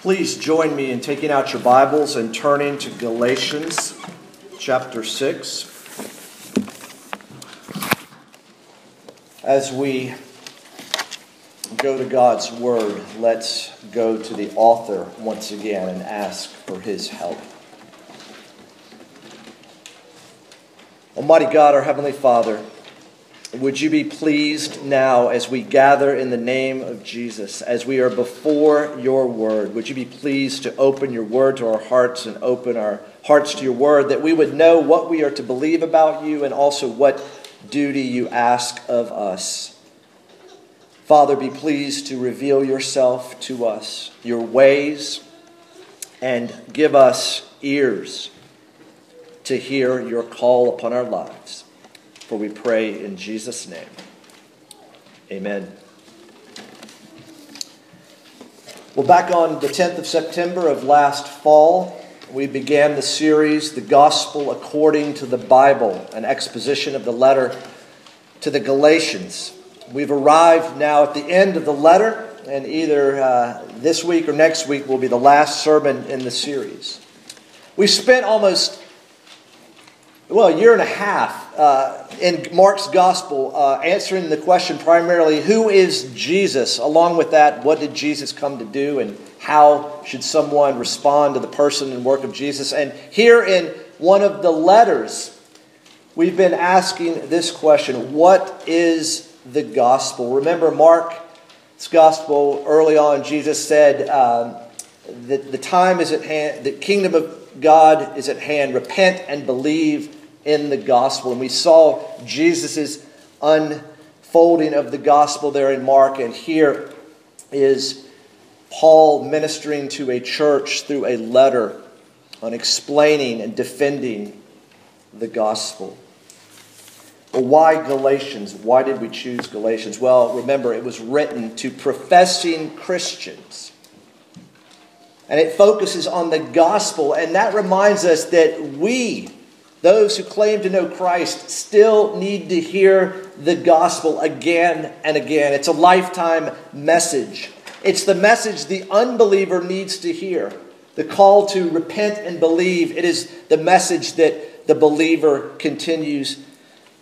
Please join me in taking out your Bibles and turning to Galatians chapter 6. As we go to God's Word, let's go to the author once again and ask for his help. Almighty God, our Heavenly Father, would you be pleased now as we gather in the name of Jesus, as we are before your word? Would you be pleased to open your word to our hearts and open our hearts to your word, that we would know what we are to believe about you and also what duty you ask of us? Father, be pleased to reveal yourself to us, your ways, and give us ears to hear your call upon our lives. For we pray in Jesus' name. Amen. Well, back on the 10th of September of last fall, we began the series, The Gospel According to the Bible, an exposition of the letter to the Galatians. We've arrived now at the end of the letter, and either uh, this week or next week will be the last sermon in the series. We've spent almost well, a year and a half uh, in Mark's gospel, uh, answering the question primarily, who is Jesus? Along with that, what did Jesus come to do, and how should someone respond to the person and work of Jesus? And here in one of the letters, we've been asking this question What is the gospel? Remember, Mark's gospel early on, Jesus said, um, that the time is at hand, the kingdom of God is at hand. Repent and believe in the gospel. And we saw Jesus' unfolding of the gospel there in Mark. And here is Paul ministering to a church through a letter on explaining and defending the gospel. Well, why Galatians? Why did we choose Galatians? Well, remember, it was written to professing Christians. And it focuses on the gospel. And that reminds us that we, those who claim to know Christ still need to hear the gospel again and again. It's a lifetime message. It's the message the unbeliever needs to hear. The call to repent and believe. It is the message that the believer continues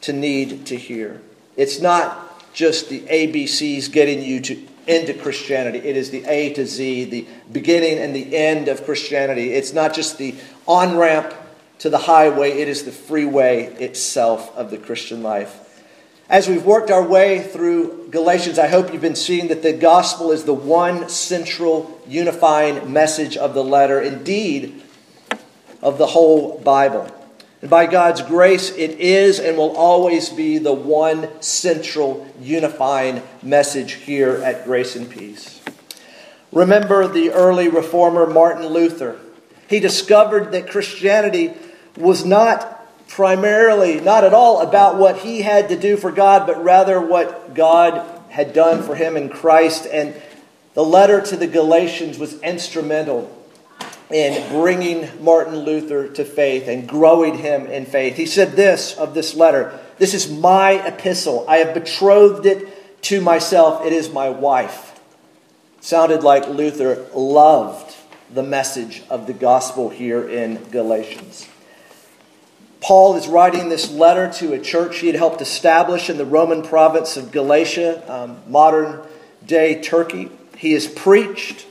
to need to hear. It's not just the ABCs getting you to into Christianity. It is the A to Z, the beginning and the end of Christianity. It's not just the on ramp to the highway, it is the freeway itself of the Christian life. As we've worked our way through Galatians, I hope you've been seeing that the gospel is the one central unifying message of the letter, indeed, of the whole Bible. And by God's grace, it is and will always be the one central unifying message here at Grace and Peace. Remember the early reformer Martin Luther. He discovered that Christianity was not primarily, not at all about what he had to do for God, but rather what God had done for him in Christ. And the letter to the Galatians was instrumental in bringing Martin Luther to faith and growing him in faith. He said this of this letter This is my epistle. I have betrothed it to myself. It is my wife. sounded like Luther loved the message of the gospel here in Galatians. Paul is writing this letter to a church he had helped establish in the Roman province of Galatia, um, modern day Turkey. He has preached,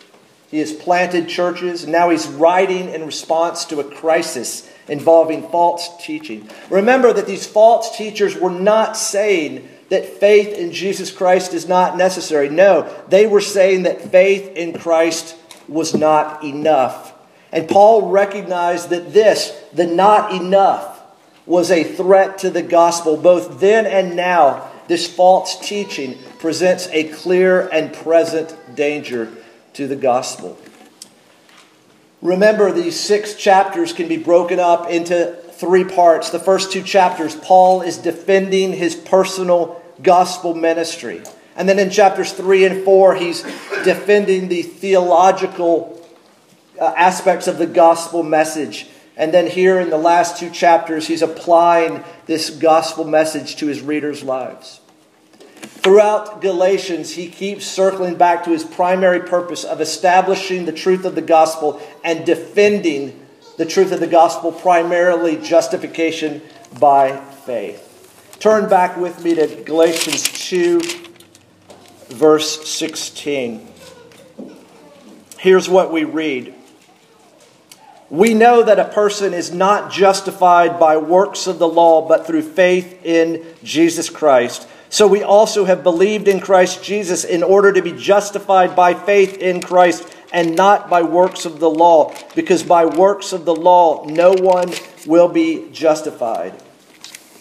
he has planted churches, and now he's writing in response to a crisis involving false teaching. Remember that these false teachers were not saying that faith in Jesus Christ is not necessary. No, they were saying that faith in Christ was not enough. And Paul recognized that this, the not enough, was a threat to the gospel. Both then and now, this false teaching presents a clear and present danger to the gospel. Remember, these six chapters can be broken up into three parts. The first two chapters, Paul is defending his personal gospel ministry. And then in chapters three and four, he's defending the theological uh, aspects of the gospel message. And then here in the last two chapters, he's applying this gospel message to his readers' lives. Throughout Galatians, he keeps circling back to his primary purpose of establishing the truth of the gospel and defending the truth of the gospel, primarily justification by faith. Turn back with me to Galatians 2, verse 16. Here's what we read We know that a person is not justified by works of the law, but through faith in Jesus Christ. So we also have believed in Christ Jesus in order to be justified by faith in Christ and not by works of the law, because by works of the law no one will be justified.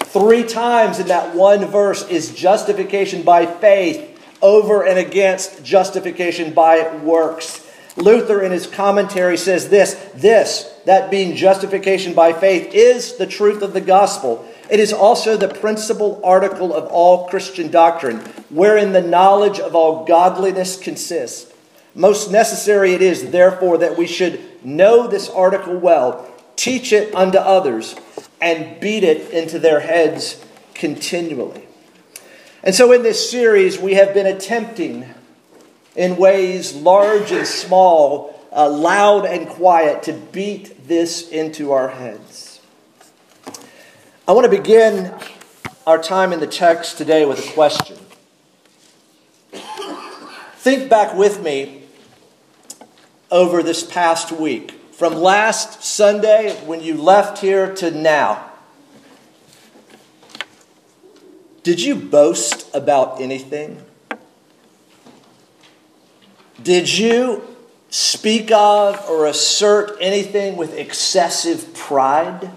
Three times in that one verse is justification by faith over and against justification by works. Luther, in his commentary, says this this, that being justification by faith, is the truth of the gospel. It is also the principal article of all Christian doctrine, wherein the knowledge of all godliness consists. Most necessary it is, therefore, that we should know this article well, teach it unto others, and beat it into their heads continually. And so, in this series, we have been attempting, in ways large and small, uh, loud and quiet, to beat this into our heads. I want to begin our time in the text today with a question. Think back with me over this past week, from last Sunday when you left here to now. Did you boast about anything? Did you speak of or assert anything with excessive pride?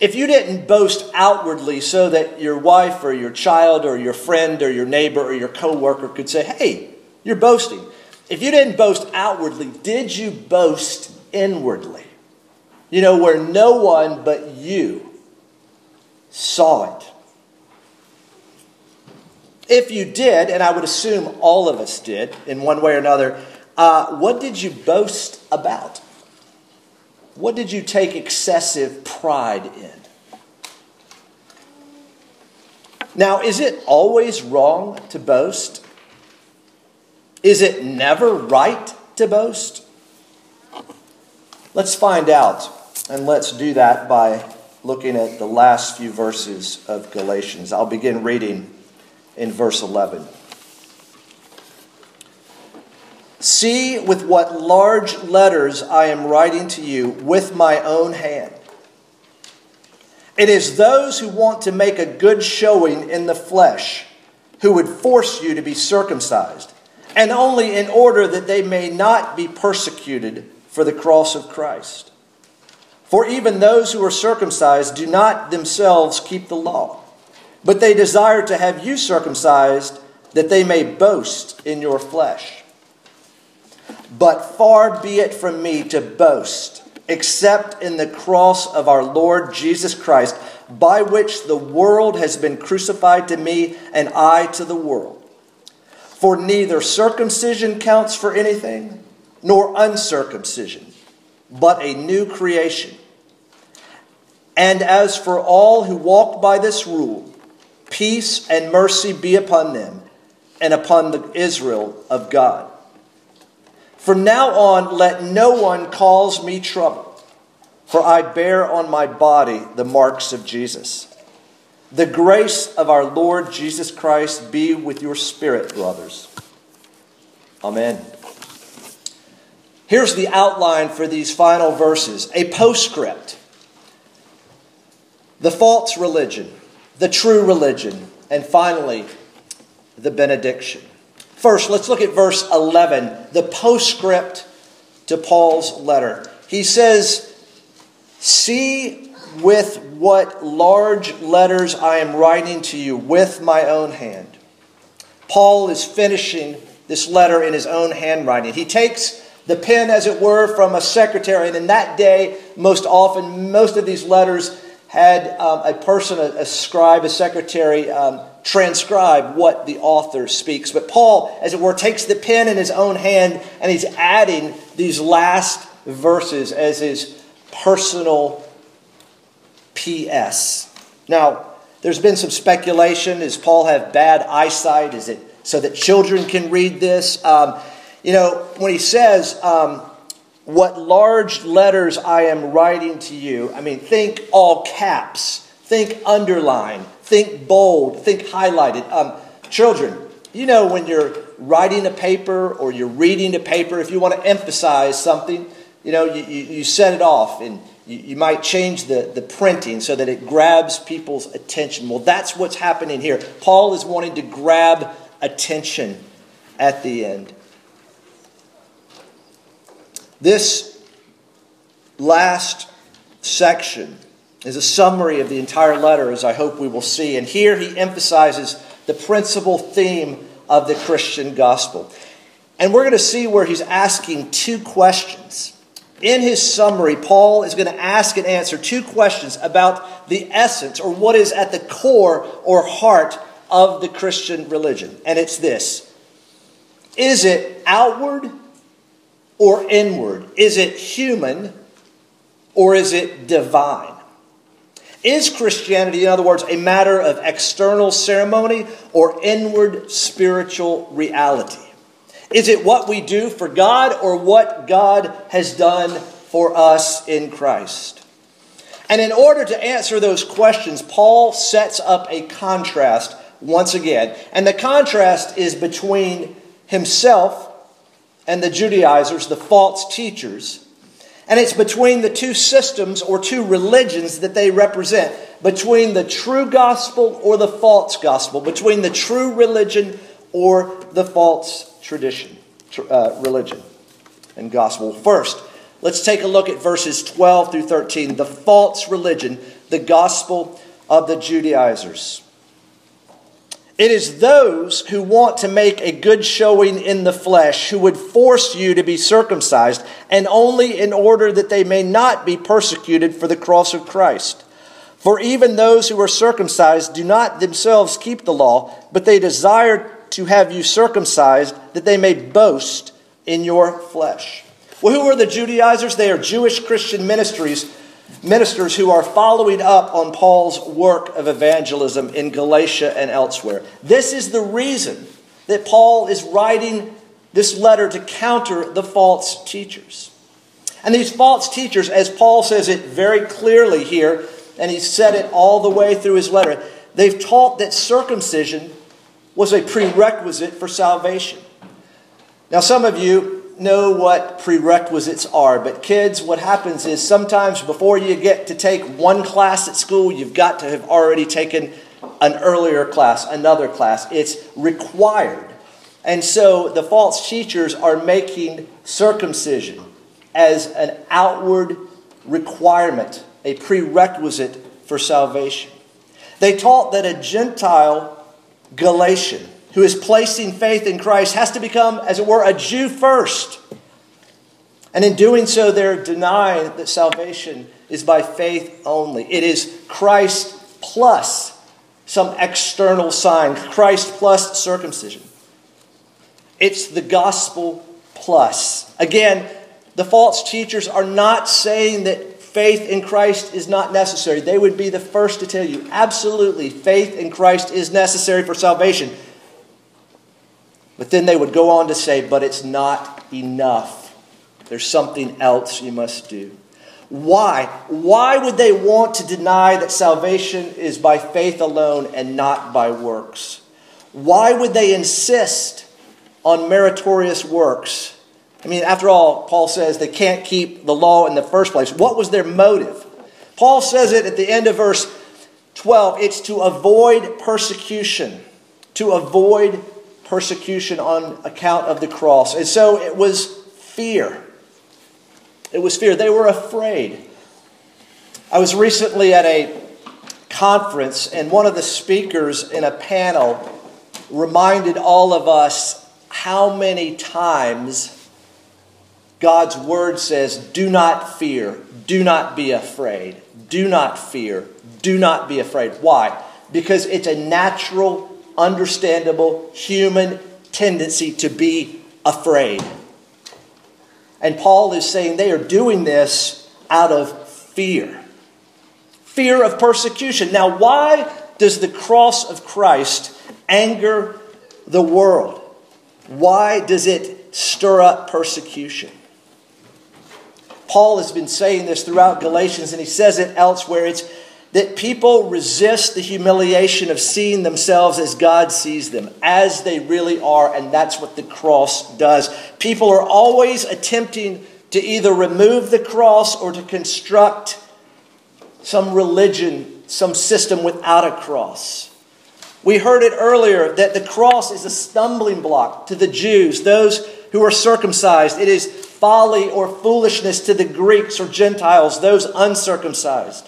If you didn't boast outwardly so that your wife or your child or your friend or your neighbor or your coworker could say, "Hey, you're boasting." If you didn't boast outwardly, did you boast inwardly? You know, where no one but you saw it. If you did, and I would assume all of us did in one way or another, uh, what did you boast about? What did you take excessive pride in? Now, is it always wrong to boast? Is it never right to boast? Let's find out, and let's do that by looking at the last few verses of Galatians. I'll begin reading in verse 11. See with what large letters I am writing to you with my own hand. It is those who want to make a good showing in the flesh who would force you to be circumcised, and only in order that they may not be persecuted for the cross of Christ. For even those who are circumcised do not themselves keep the law, but they desire to have you circumcised that they may boast in your flesh. But far be it from me to boast, except in the cross of our Lord Jesus Christ, by which the world has been crucified to me and I to the world. For neither circumcision counts for anything, nor uncircumcision, but a new creation. And as for all who walk by this rule, peace and mercy be upon them and upon the Israel of God. From now on, let no one cause me trouble, for I bear on my body the marks of Jesus. The grace of our Lord Jesus Christ be with your spirit, brothers. Amen. Here's the outline for these final verses a postscript. The false religion, the true religion, and finally, the benediction. First, let's look at verse 11, the postscript to Paul's letter. He says, See with what large letters I am writing to you with my own hand. Paul is finishing this letter in his own handwriting. He takes the pen, as it were, from a secretary. And in that day, most often, most of these letters had um, a person, a, a, scribe, a secretary, um, transcribe what the author speaks. But Paul, as it were, takes the pen in his own hand and he's adding these last verses as his personal P.S. Now, There's been some speculation. Does Paul have bad eyesight? Is it so that children can read this? Um, you know, when he says, um, What large letters I am writing to you, I mean, think all caps, think underline, think bold, think highlighted. Um, children, you know, when you're writing a paper or you're reading a paper, if you want to emphasize something, you know, you, you, you set it off and you, you might change the, the printing so that it grabs people's attention. Well, that's what's happening here. Paul is wanting to grab attention at the end. This last section is a summary of the entire letter, as I hope we will see. And here he emphasizes the principal theme of the Christian gospel. And we're going to see where he's asking two questions. In his summary, Paul is going to ask and answer two questions about the essence or what is at the core or heart of the Christian religion. And it's this Is it outward or inward? Is it human or is it divine? Is Christianity, in other words, a matter of external ceremony or inward spiritual reality? Is it what we do for God or what God has done for us in Christ? And in order to answer those questions, Paul sets up a contrast once again. And the contrast is between himself and the Judaizers, the false teachers, and it's between the two systems or two religions that they represent between the true gospel or the false gospel, between the true religion or the false tradition, uh, religion and gospel. First, let's take a look at verses 12 through 13 the false religion, the gospel of the Judaizers. It is those who want to make a good showing in the flesh who would force you to be circumcised, and only in order that they may not be persecuted for the cross of Christ. For even those who are circumcised do not themselves keep the law, but they desire to have you circumcised that they may boast in your flesh. Well, who are the Judaizers? They are Jewish Christian ministries ministers who are following up on Paul's work of evangelism in Galatia and elsewhere. This is the reason that Paul is writing this letter to counter the false teachers. And these false teachers, as Paul says it very clearly here, and he said it all the way through his letter, they've taught that circumcision was a prerequisite for salvation. Now, some of you know what prerequisites are, but kids, what happens is sometimes before you get to take one class at school, you've got to have already taken an earlier class, another class. It's required. And so the false teachers are making circumcision as an outward requirement, a prerequisite for salvation. They taught that a Gentile Galatian who is placing faith in Christ has to become, as it were, a Jew first. And in doing so, they're denying that salvation is by faith only. It is Christ plus some external sign, Christ plus circumcision. It's the gospel plus. Again, the false teachers are not saying that faith in Christ is not necessary. They would be the first to tell you absolutely, faith in Christ is necessary for salvation. But then they would go on to say, but it's not enough. There's something else you must do. Why? Why would they want to deny that salvation is by faith alone and not by works? Why would they insist on meritorious works? I mean, after all, Paul says they can't keep the law in the first place. What was their motive? Paul says it at the end of verse 12 it's to avoid persecution. To avoid persecution on account of the cross. And so it was fear. It was fear. They were afraid. I was recently at a conference, and one of the speakers in a panel reminded all of us how many times God's word says, Do not fear, do not be afraid, do not fear, do not be afraid. Why? Because it's a natural understandable human tendency to be afraid. And Paul is saying they are doing this out of fear fear of persecution. Now, why does the cross of Christ anger the world? Why does it stir up persecution? Paul has been saying this throughout Galatians, and he says it elsewhere. It's that people resist the humiliation of seeing themselves as God sees them, as they really are, and that's what the cross does. People are always attempting to either remove the cross or to construct some religion, some system without a cross. We heard it earlier that the cross is a stumbling block to the Jews, those who are circumcised. It is folly or foolishness to the Greeks or Gentiles, those uncircumcised.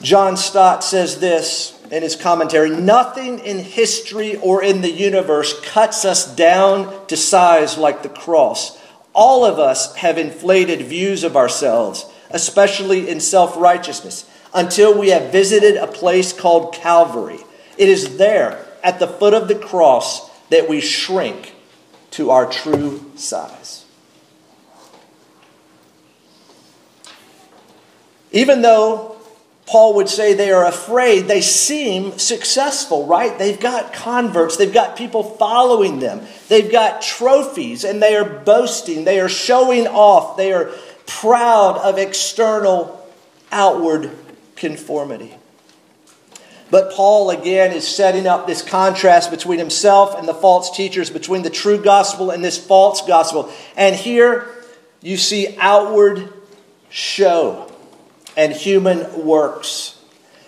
John Stott says this in his commentary Nothing in history or in the universe cuts us down to size like the cross. All of us have inflated views of ourselves, especially in self righteousness, until we have visited a place called Calvary. It is there, at the foot of the cross, that we shrink to our true size. Even though Paul would say they are afraid. They seem successful, right? They've got converts, they've got people following them, they've got trophies, and they are boasting, they are showing off, they are proud of external, outward conformity. But Paul again is setting up this contrast between himself and the false teachers, between the true gospel and this false gospel. And here you see outward show and human works.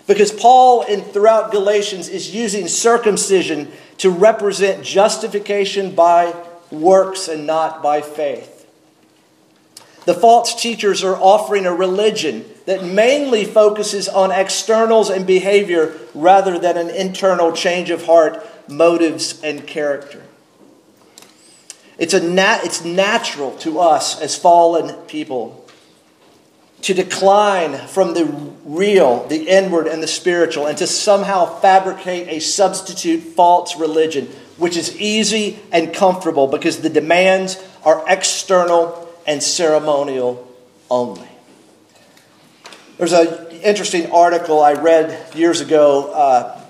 Because Paul, in, throughout Galatians, is using circumcision to represent justification by works and not by faith. The false teachers are offering a religion that mainly focuses on externals and behavior rather than an internal change of heart, motives, and character. It's, a nat- it's natural to us as fallen people to decline from the real, the inward, and the spiritual, and to somehow fabricate a substitute false religion, which is easy and comfortable because the demands are external and ceremonial only. There's an interesting article I read years ago uh,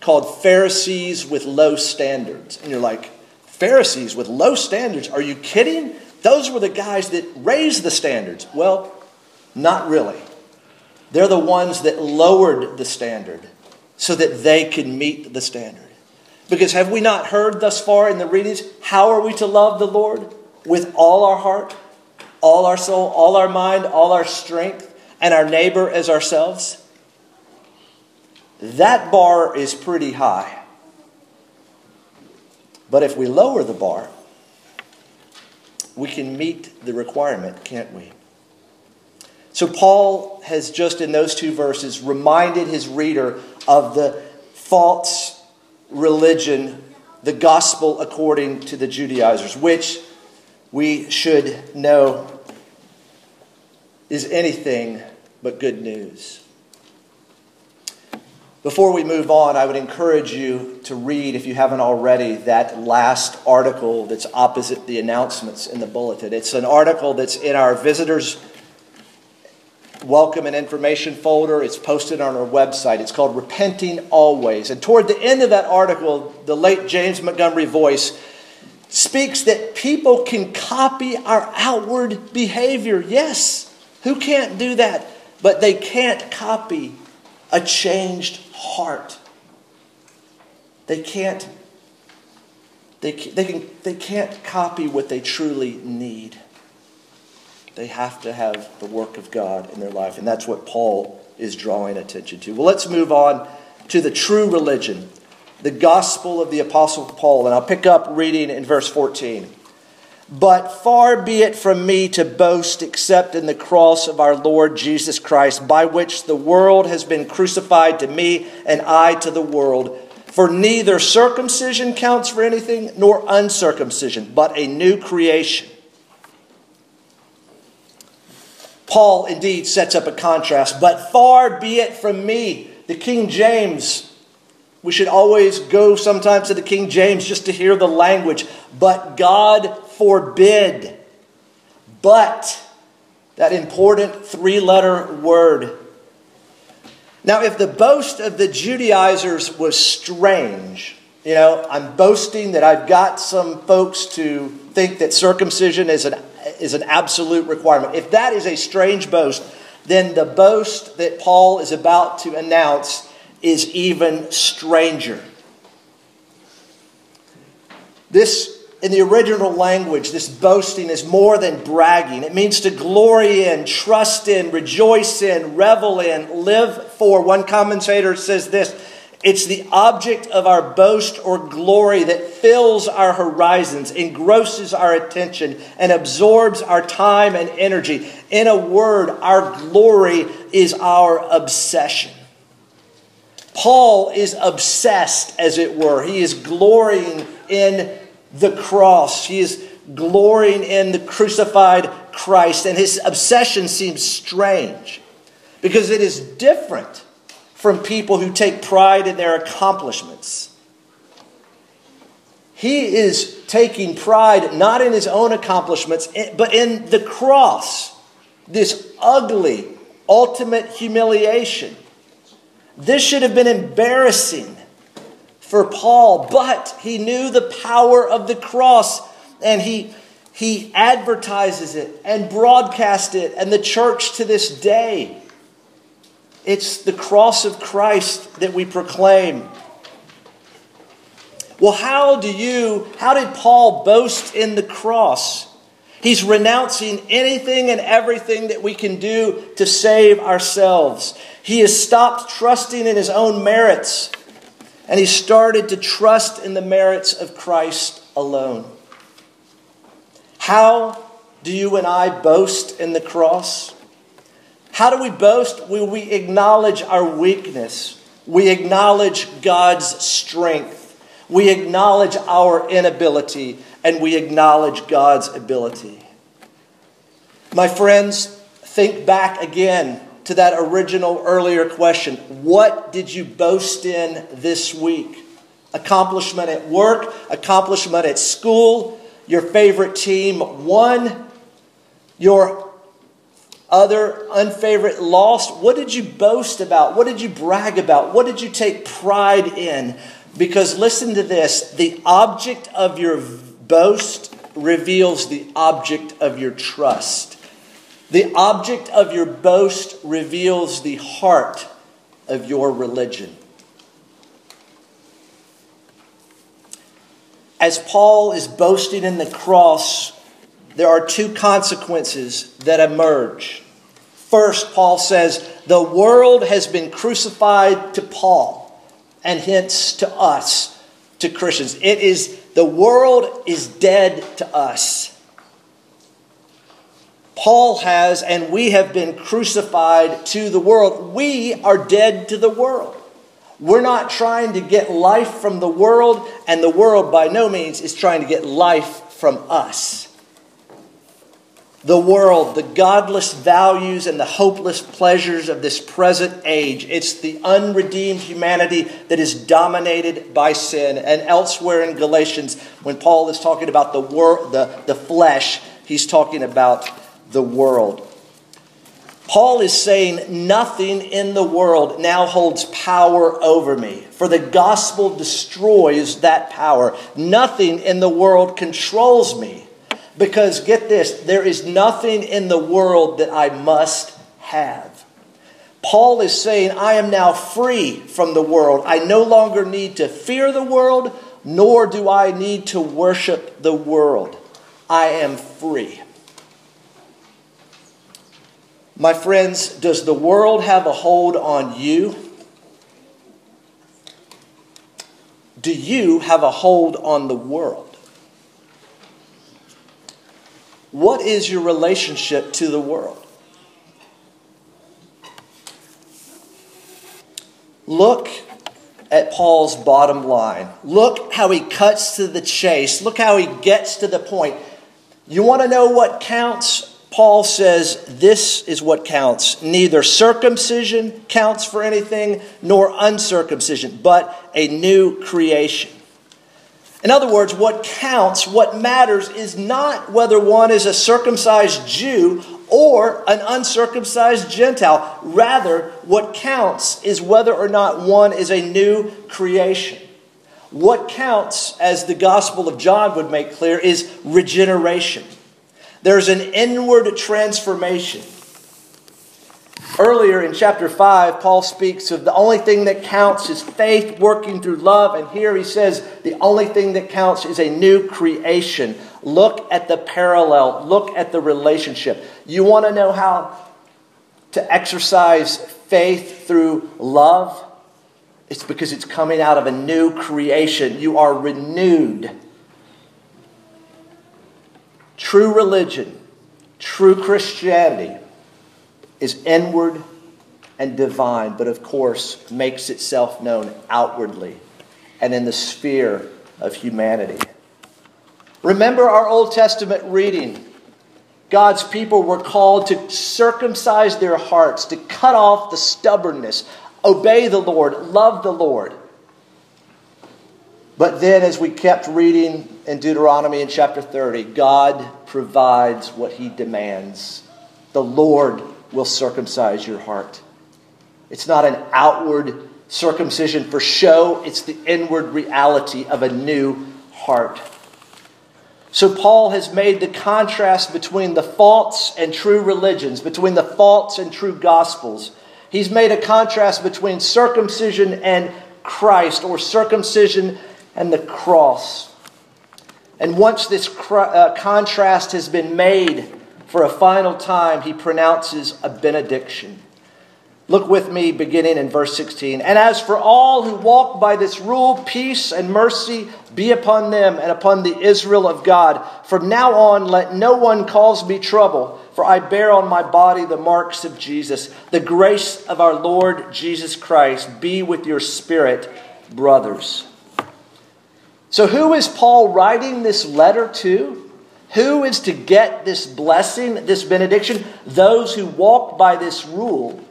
called Pharisees with Low Standards. And you're like, Pharisees with low standards? Are you kidding? Those were the guys that raised the standards. Well, not really. They're the ones that lowered the standard so that they could meet the standard. Because have we not heard thus far in the readings, how are we to love the Lord? With all our heart, all our soul, all our mind, all our strength, and our neighbor as ourselves? That bar is pretty high. But if we lower the bar, we can meet the requirement, can't we? So, Paul has just in those two verses reminded his reader of the false religion, the gospel according to the Judaizers, which we should know is anything but good news. Before we move on, I would encourage you to read, if you haven't already, that last article that's opposite the announcements in the bulletin. It's an article that's in our visitors' welcome and information folder. It's posted on our website. It's called Repenting Always. And toward the end of that article, the late James Montgomery Boice speaks that people can copy our outward behavior. Yes, who can't do that? But they can't copy a changed heart. They can't. They, they, can, they can't copy what they truly need. They have to have the work of God in their life. And that's what Paul is drawing attention to. Well, let's move on to the true religion, the gospel of the Apostle Paul. And I'll pick up reading in verse 14. But far be it from me to boast except in the cross of our Lord Jesus Christ, by which the world has been crucified to me and I to the world. For neither circumcision counts for anything nor uncircumcision, but a new creation. Paul indeed sets up a contrast, but far be it from me. The King James, we should always go sometimes to the King James just to hear the language. But God forbid. But, that important three letter word. Now, if the boast of the Judaizers was strange, you know, I'm boasting that I've got some folks to think that circumcision is an, is an absolute requirement. If that is a strange boast, then the boast that Paul is about to announce is even stranger. This, in the original language, this boasting is more than bragging. It means to glory in, trust in, rejoice in, revel in, live for. One commentator says this it's the object of our boast or glory that fills our horizons, engrosses our attention, and absorbs our time and energy. In a word, our glory is our obsession. Paul is obsessed, as it were. He is glorying in the cross, he is glorying in the crucified Christ, and his obsession seems strange because it is different from people who take pride in their accomplishments. He is taking pride not in his own accomplishments, eh, but in the cross, this ugly, ultimate humiliation. This should have been embarrassing for Paul, but he knew the power of the cross and he, he advertises it and broadcasts it, and the church to this day it's the cross of Christ that we proclaim. Well, how do you, how did Paul boast in the cross? He's renouncing anything and everything that we can do to save ourselves. He has stopped trusting in his own merits and he started to trust in the merits of Christ alone. How do you and I boast in the cross? How do we boast? We acknowledge our weakness, we acknowledge God's strength, we acknowledge our inability, and we acknowledge God's ability. My friends, think back again to that original earlier question What did you boast in this week? Accomplishment at work, accomplishment at school, your favorite team won, your other unfavorite lost? What did you boast about? What did you brag about? What did you take pride in? Because listen to this the object of your boast reveals the object of your trust. The object of your boast reveals the heart of your religion. As Paul is boasting in the cross, there are two consequences that emerge. First, Paul says, the world has been crucified to Paul, and hence to us, to Christians. It is the world is dead to us. Paul has, and we have been crucified to the world. We are dead to the world. We're not trying to get life from the world, and the world by no means is trying to get life from us the world, the godless values, and the hopeless pleasures of this present age. It's the unredeemed humanity that is dominated by sin. And elsewhere in Galatians, when Paul is talking about the, wor- the, the flesh, he's talking about the world. Paul is saying, Nothing in the world now holds power over me, for the gospel destroys that power. Nothing in the world controls me. Because get this, there is nothing in the world that I must have. Paul is saying, I am now free from the world. I no longer need to fear the world, nor do I need to worship the world. I am free. My friends, does the world have a hold on you? Do you have a hold on the world? What is your relationship to the world? Look at Paul's bottom line. Look how he cuts to the chase. Look how he gets to the point. You want to know what counts? Paul says this is what counts. Neither circumcision counts for anything, nor uncircumcision, but a new creation. In other words, what counts, what matters, is not whether one is a circumcised Jew or an uncircumcised Gentile. Rather, what counts is whether or not one is a new creation. What counts, as the Gospel of John would make clear, is regeneration. There's an inward transformation. Earlier in chapter 5, Paul speaks of the only thing that counts is faith working through love. And here he says the only thing that counts is a new creation. Look at the parallel, look at the relationship. You want to know how to exercise faith through love? It's because it's coming out of a new creation. You are renewed. True religion, true Christianity is inward and divine, but of course makes itself known outwardly and in the sphere of humanity. Remember our Old Testament reading. God's people were called to circumcise their hearts, to cut off the stubbornness, obey the Lord, love the Lord. But then, as we kept reading in Deuteronomy in chapter 30, God provides what he demands. The Lord will circumcise your heart. It's not an outward circumcision for show, it's the inward reality of a new heart. So, Paul has made the contrast between the false and true religions, between the false and true gospels. He's made a contrast between circumcision and Christ, or circumcision and the cross. And once this uh, contrast has been made for a final time, he pronounces a benediction. Look with me beginning in verse 16. And as for all who walk by this rule, peace and mercy be upon them and upon the Israel of God. From now on, let no one cause me trouble, for I bear on my body the marks of Jesus. The grace of our Lord Jesus Christ be with your spirit, brothers. So, who is Paul writing this letter to? Who is to get this blessing, this benediction? Those who walk by this rule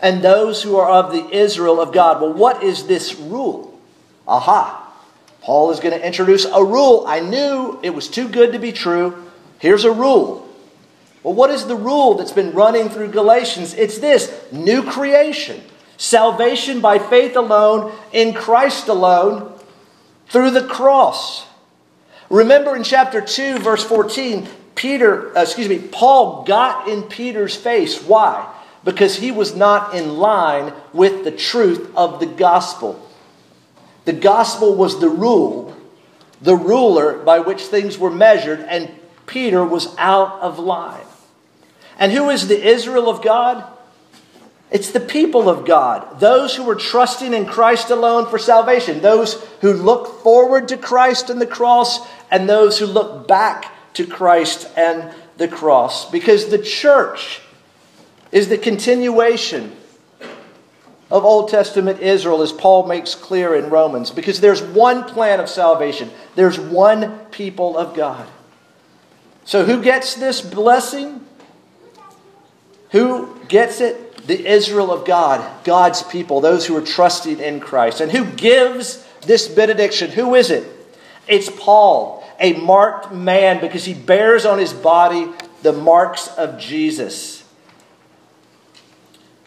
and those who are of the Israel of God. Well, what is this rule? Aha. Paul is going to introduce a rule. I knew it was too good to be true. Here's a rule. Well, what is the rule that's been running through Galatians? It's this new creation, salvation by faith alone, in Christ alone, through the cross. Remember in chapter 2, verse 14, Peter, uh, excuse me, Paul got in Peter's face. Why? because he was not in line with the truth of the gospel. The gospel was the rule, the ruler by which things were measured, and Peter was out of line. And who is the Israel of God? It's the people of God, those who are trusting in Christ alone for salvation, those who look forward to Christ and the cross, and those who look back to Christ and the cross. Because the church is the continuation of Old Testament Israel, as Paul makes clear in Romans, because there's one plan of salvation, there's one people of God. So, who gets this blessing? Who gets it? The Israel of God, God's people, those who are trusting in Christ. And who gives this benediction? Who is it? It's Paul, a marked man, because he bears on his body the marks of Jesus.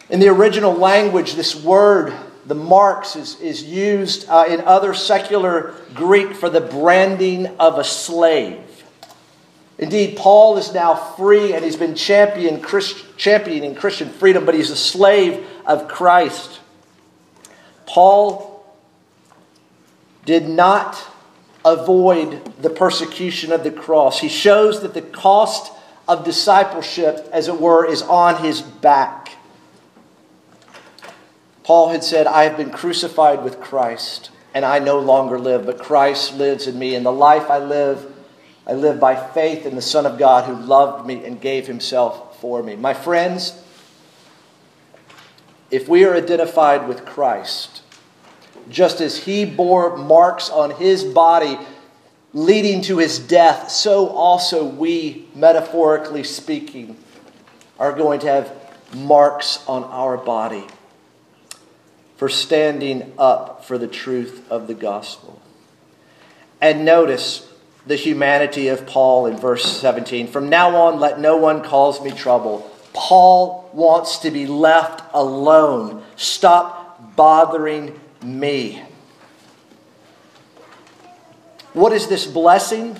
In the original language, this word, the marks, is, is used uh, in other secular Greek for the branding of a slave. Indeed, Paul is now free and he's been champion, Christ, championing Christian freedom, but he's a slave of Christ. Paul did not avoid the persecution of the cross. He shows that the cost of discipleship, as it were, is on his back. Paul had said, I have been crucified with Christ, and I no longer live, but Christ lives in me. And the life I live, I live by faith in the Son of God who loved me and gave himself for me. My friends, if we are identified with Christ, just as he bore marks on his body leading to his death, so also we, metaphorically speaking, are going to have marks on our body for standing up for the truth of the gospel. And notice, the humanity of Paul in verse 17. From now on, let no one cause me trouble. Paul wants to be left alone. Stop bothering me. What is this blessing?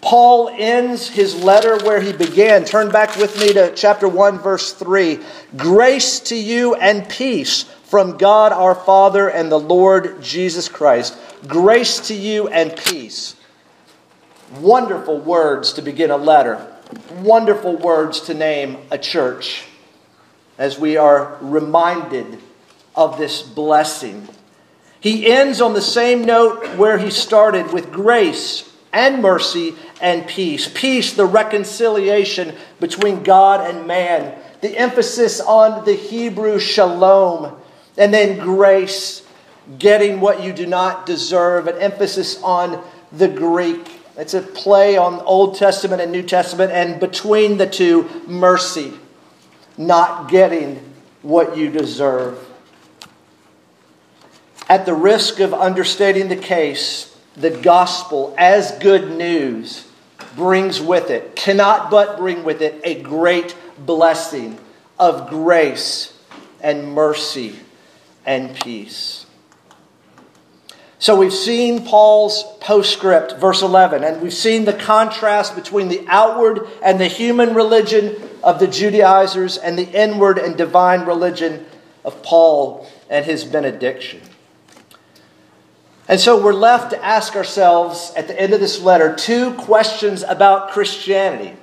Paul ends his letter where he began. Turn back with me to chapter 1, verse 3. Grace to you and peace from God our Father and the Lord Jesus Christ. Grace to you and peace. Wonderful words to begin a letter. Wonderful words to name a church as we are reminded of this blessing. He ends on the same note where he started with grace and mercy and peace. Peace, the reconciliation between God and man. The emphasis on the Hebrew shalom. And then grace, getting what you do not deserve. An emphasis on the Greek. It's a play on Old Testament and New Testament. And between the two, mercy. Not getting what you deserve. At the risk of understating the case, the gospel as good news brings with it, cannot but bring with it, a great blessing of grace and mercy and peace. So we've seen Paul's postscript, verse 11, and we've seen the contrast between the outward and the human religion of the Judaizers and the inward and divine religion of Paul and his benediction. And so we're left to ask ourselves at the end of this letter two questions about Christianity.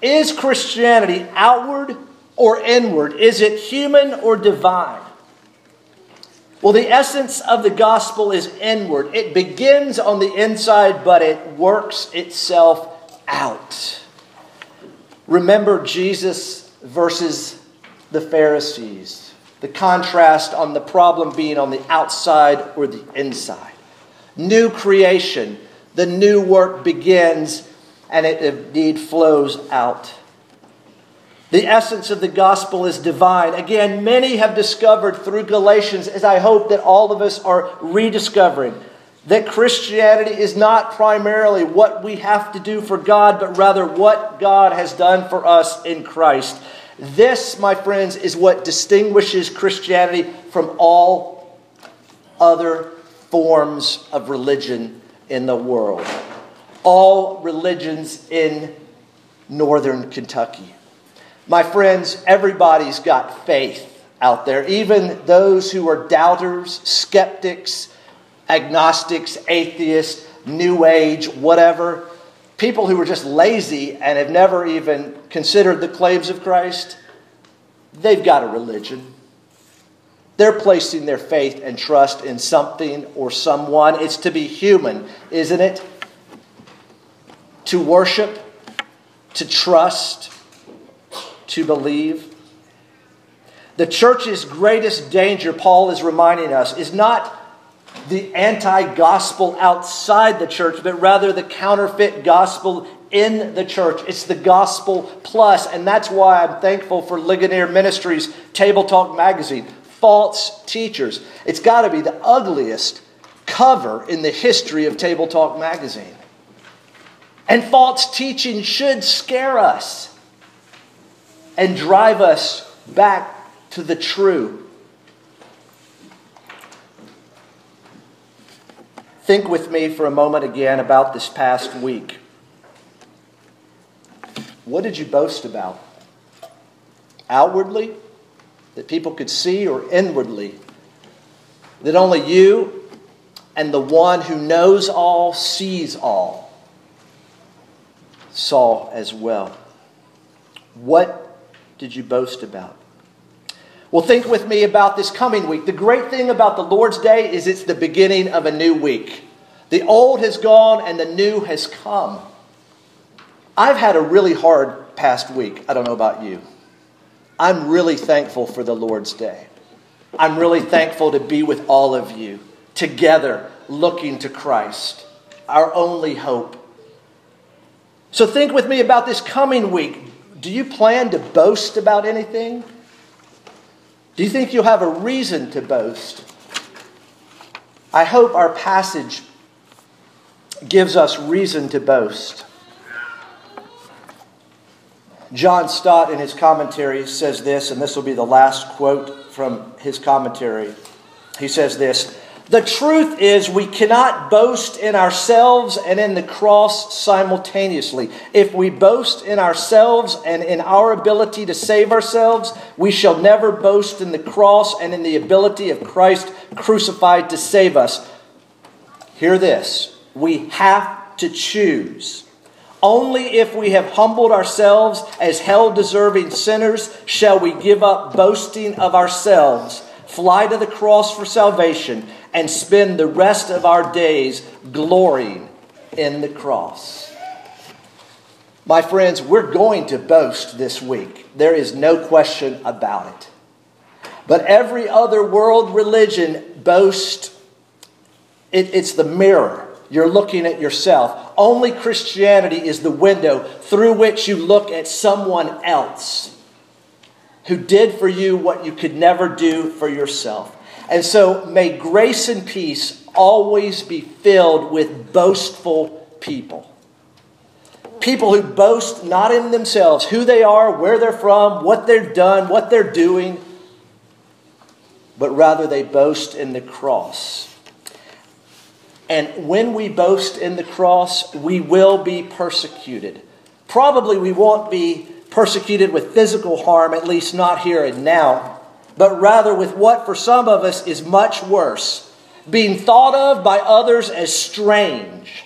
Is Christianity outward or inward? Is it human or divine? Well, the essence of the gospel is inward. It begins on the inside, but it works itself out. Remember Jesus versus the Pharisees. The contrast on the problem being on the outside or the inside new creation. The new work begins and it indeed flows out. The essence of the gospel is divine. Again, many have discovered through Galatians, as I hope that all of us are rediscovering, that Christianity is not primarily what we have to do for God, but rather what God has done for us in Christ. This, my friends, is what distinguishes Christianity from all other forms of religion in the world. All religions in northern Kentucky. My friends, everybody's got faith out there, even those who are doubters, skeptics, agnostics, atheists, new age, whatever. People who are just lazy and have never even considered the claims of Christ, they've got a religion. They're placing their faith and trust in something or someone. It's to be human, isn't it? To worship, to trust, to believe. The church's greatest danger, Paul is reminding us, is not the anti gospel outside the church, but rather the counterfeit gospel in the church. It's the gospel plus, and that's why I'm thankful for Ligonier Ministries Table Talk magazine false teachers. It's got to be the ugliest cover in the history of Table Talk magazine. And false teaching should scare us and drive us back to the true. Think with me for a moment again about this past week. What did you boast about? Outwardly? that people could see or inwardly, that only you and the one who knows all, sees all, saw as well. What did you boast about? Well, think with me about this coming week. The great thing about the Lord's Day is it's the beginning of a new week. The old has gone and the new has come. I've had a really hard past week. I don't know about you. I'm really thankful for the Lord's Day. I'm really thankful to be with all of you together looking to Christ, our only hope. So think with me about this coming week. Do you plan to boast about anything? Do you think you'll have a reason to boast? I hope our passage gives us reason to boast. John Stott, in his commentary, says this, and this will be the last quote from his commentary. He says this The truth is, we cannot boast in ourselves and in the cross simultaneously. If we boast in ourselves and in our ability to save ourselves, we shall never boast in the cross and in the ability of Christ crucified to save us. Hear this we have to choose. Only if we have humbled ourselves as hell deserving sinners shall we give up boasting of ourselves, fly to the cross for salvation, and spend the rest of our days glorying in the cross. My friends, we're going to boast this week. There is no question about it. But every other world religion boasts, it, it's the mirror you're looking at yourself. Only Christianity is the window through which you look at someone else who did for you what you could never do for yourself. And so may grace and peace always be filled with boastful people. People who boast not in themselves, who they are, where they're from, what they've done, what they're doing, but rather they boast in the cross and when we boast in the cross, we will be persecuted. Probably we won't be persecuted with physical harm, at least not here and now, but rather with what for some of us is much worse being thought of by others as strange.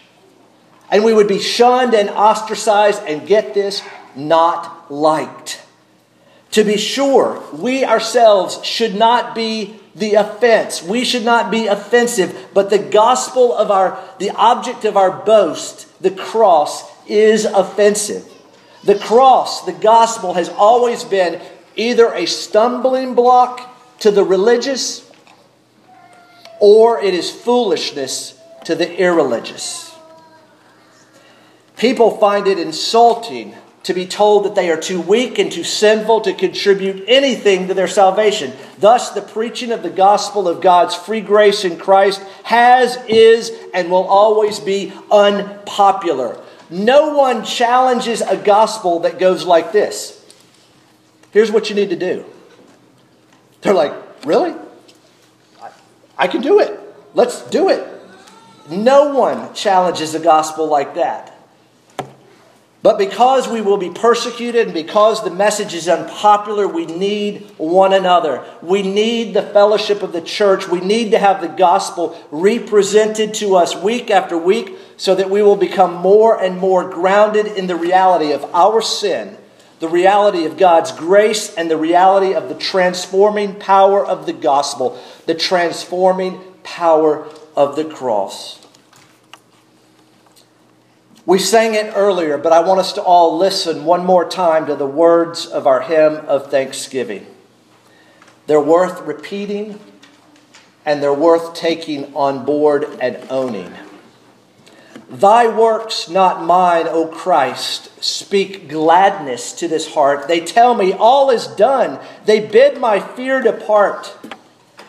And we would be shunned and ostracized, and get this, not liked. To be sure, we ourselves should not be the offense. We should not be offensive, but the gospel of our, the object of our boast, the cross, is offensive. The cross, the gospel, has always been either a stumbling block to the religious or it is foolishness to the irreligious. People find it insulting to be told that they are too weak and too sinful to contribute anything to their salvation. Thus, the preaching of the gospel of God's free grace in Christ has, is, and will always be unpopular. No one challenges a gospel that goes like this Here's what you need to do. They're like, Really? I can do it. Let's do it. No one challenges the gospel like that. But because we will be persecuted and because the message is unpopular, we need one another. We need the fellowship of the church. We need to have the gospel represented to us week after week so that we will become more and more grounded in the reality of our sin, the reality of God's grace, and the reality of the transforming power of the gospel, the transforming power of the cross. We sang it earlier, but I want us to all listen one more time to the words of our hymn of thanksgiving. They're worth repeating and they're worth taking on board and owning. Thy works, not mine, O Christ, speak gladness to this heart. They tell me all is done. They bid my fear depart.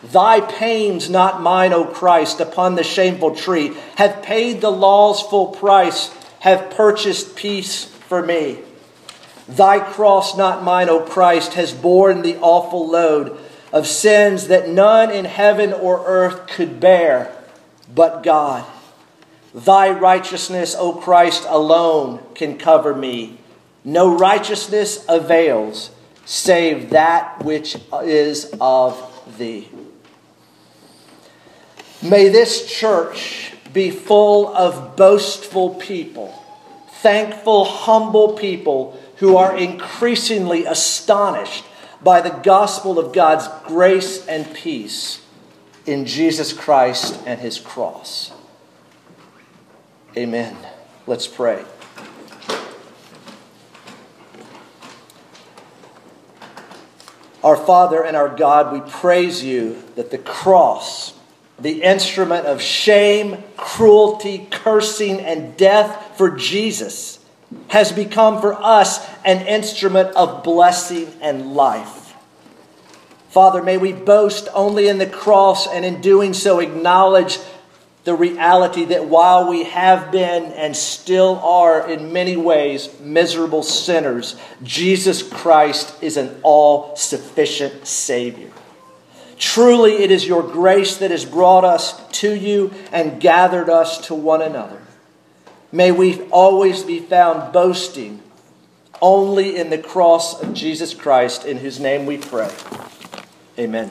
Thy pains, not mine, O Christ, upon the shameful tree, have paid the law's full price have purchased peace for me. Thy cross, not mine, O Christ, has borne the awful load of sins that none in heaven or earth could bear but God. Thy righteousness, O Christ, alone can cover me. No righteousness avails save that which is of thee. May this church be full of boastful people, thankful, humble people who are increasingly astonished by the gospel of God's grace and peace in Jesus Christ and his cross. Amen. Let's pray. Our Father and our God, we praise you that the cross the instrument of shame, cruelty, cursing, and death for Jesus, has become for us an instrument of blessing and life. Father, may we boast only in the cross and in doing so acknowledge the reality that while we have been and still are in many ways miserable sinners, Jesus Christ is an all sufficient Savior. Truly, it is your grace that has brought us to you and gathered us to one another. May we always be found boasting only in the cross of Jesus Christ, in whose name we pray. Amen.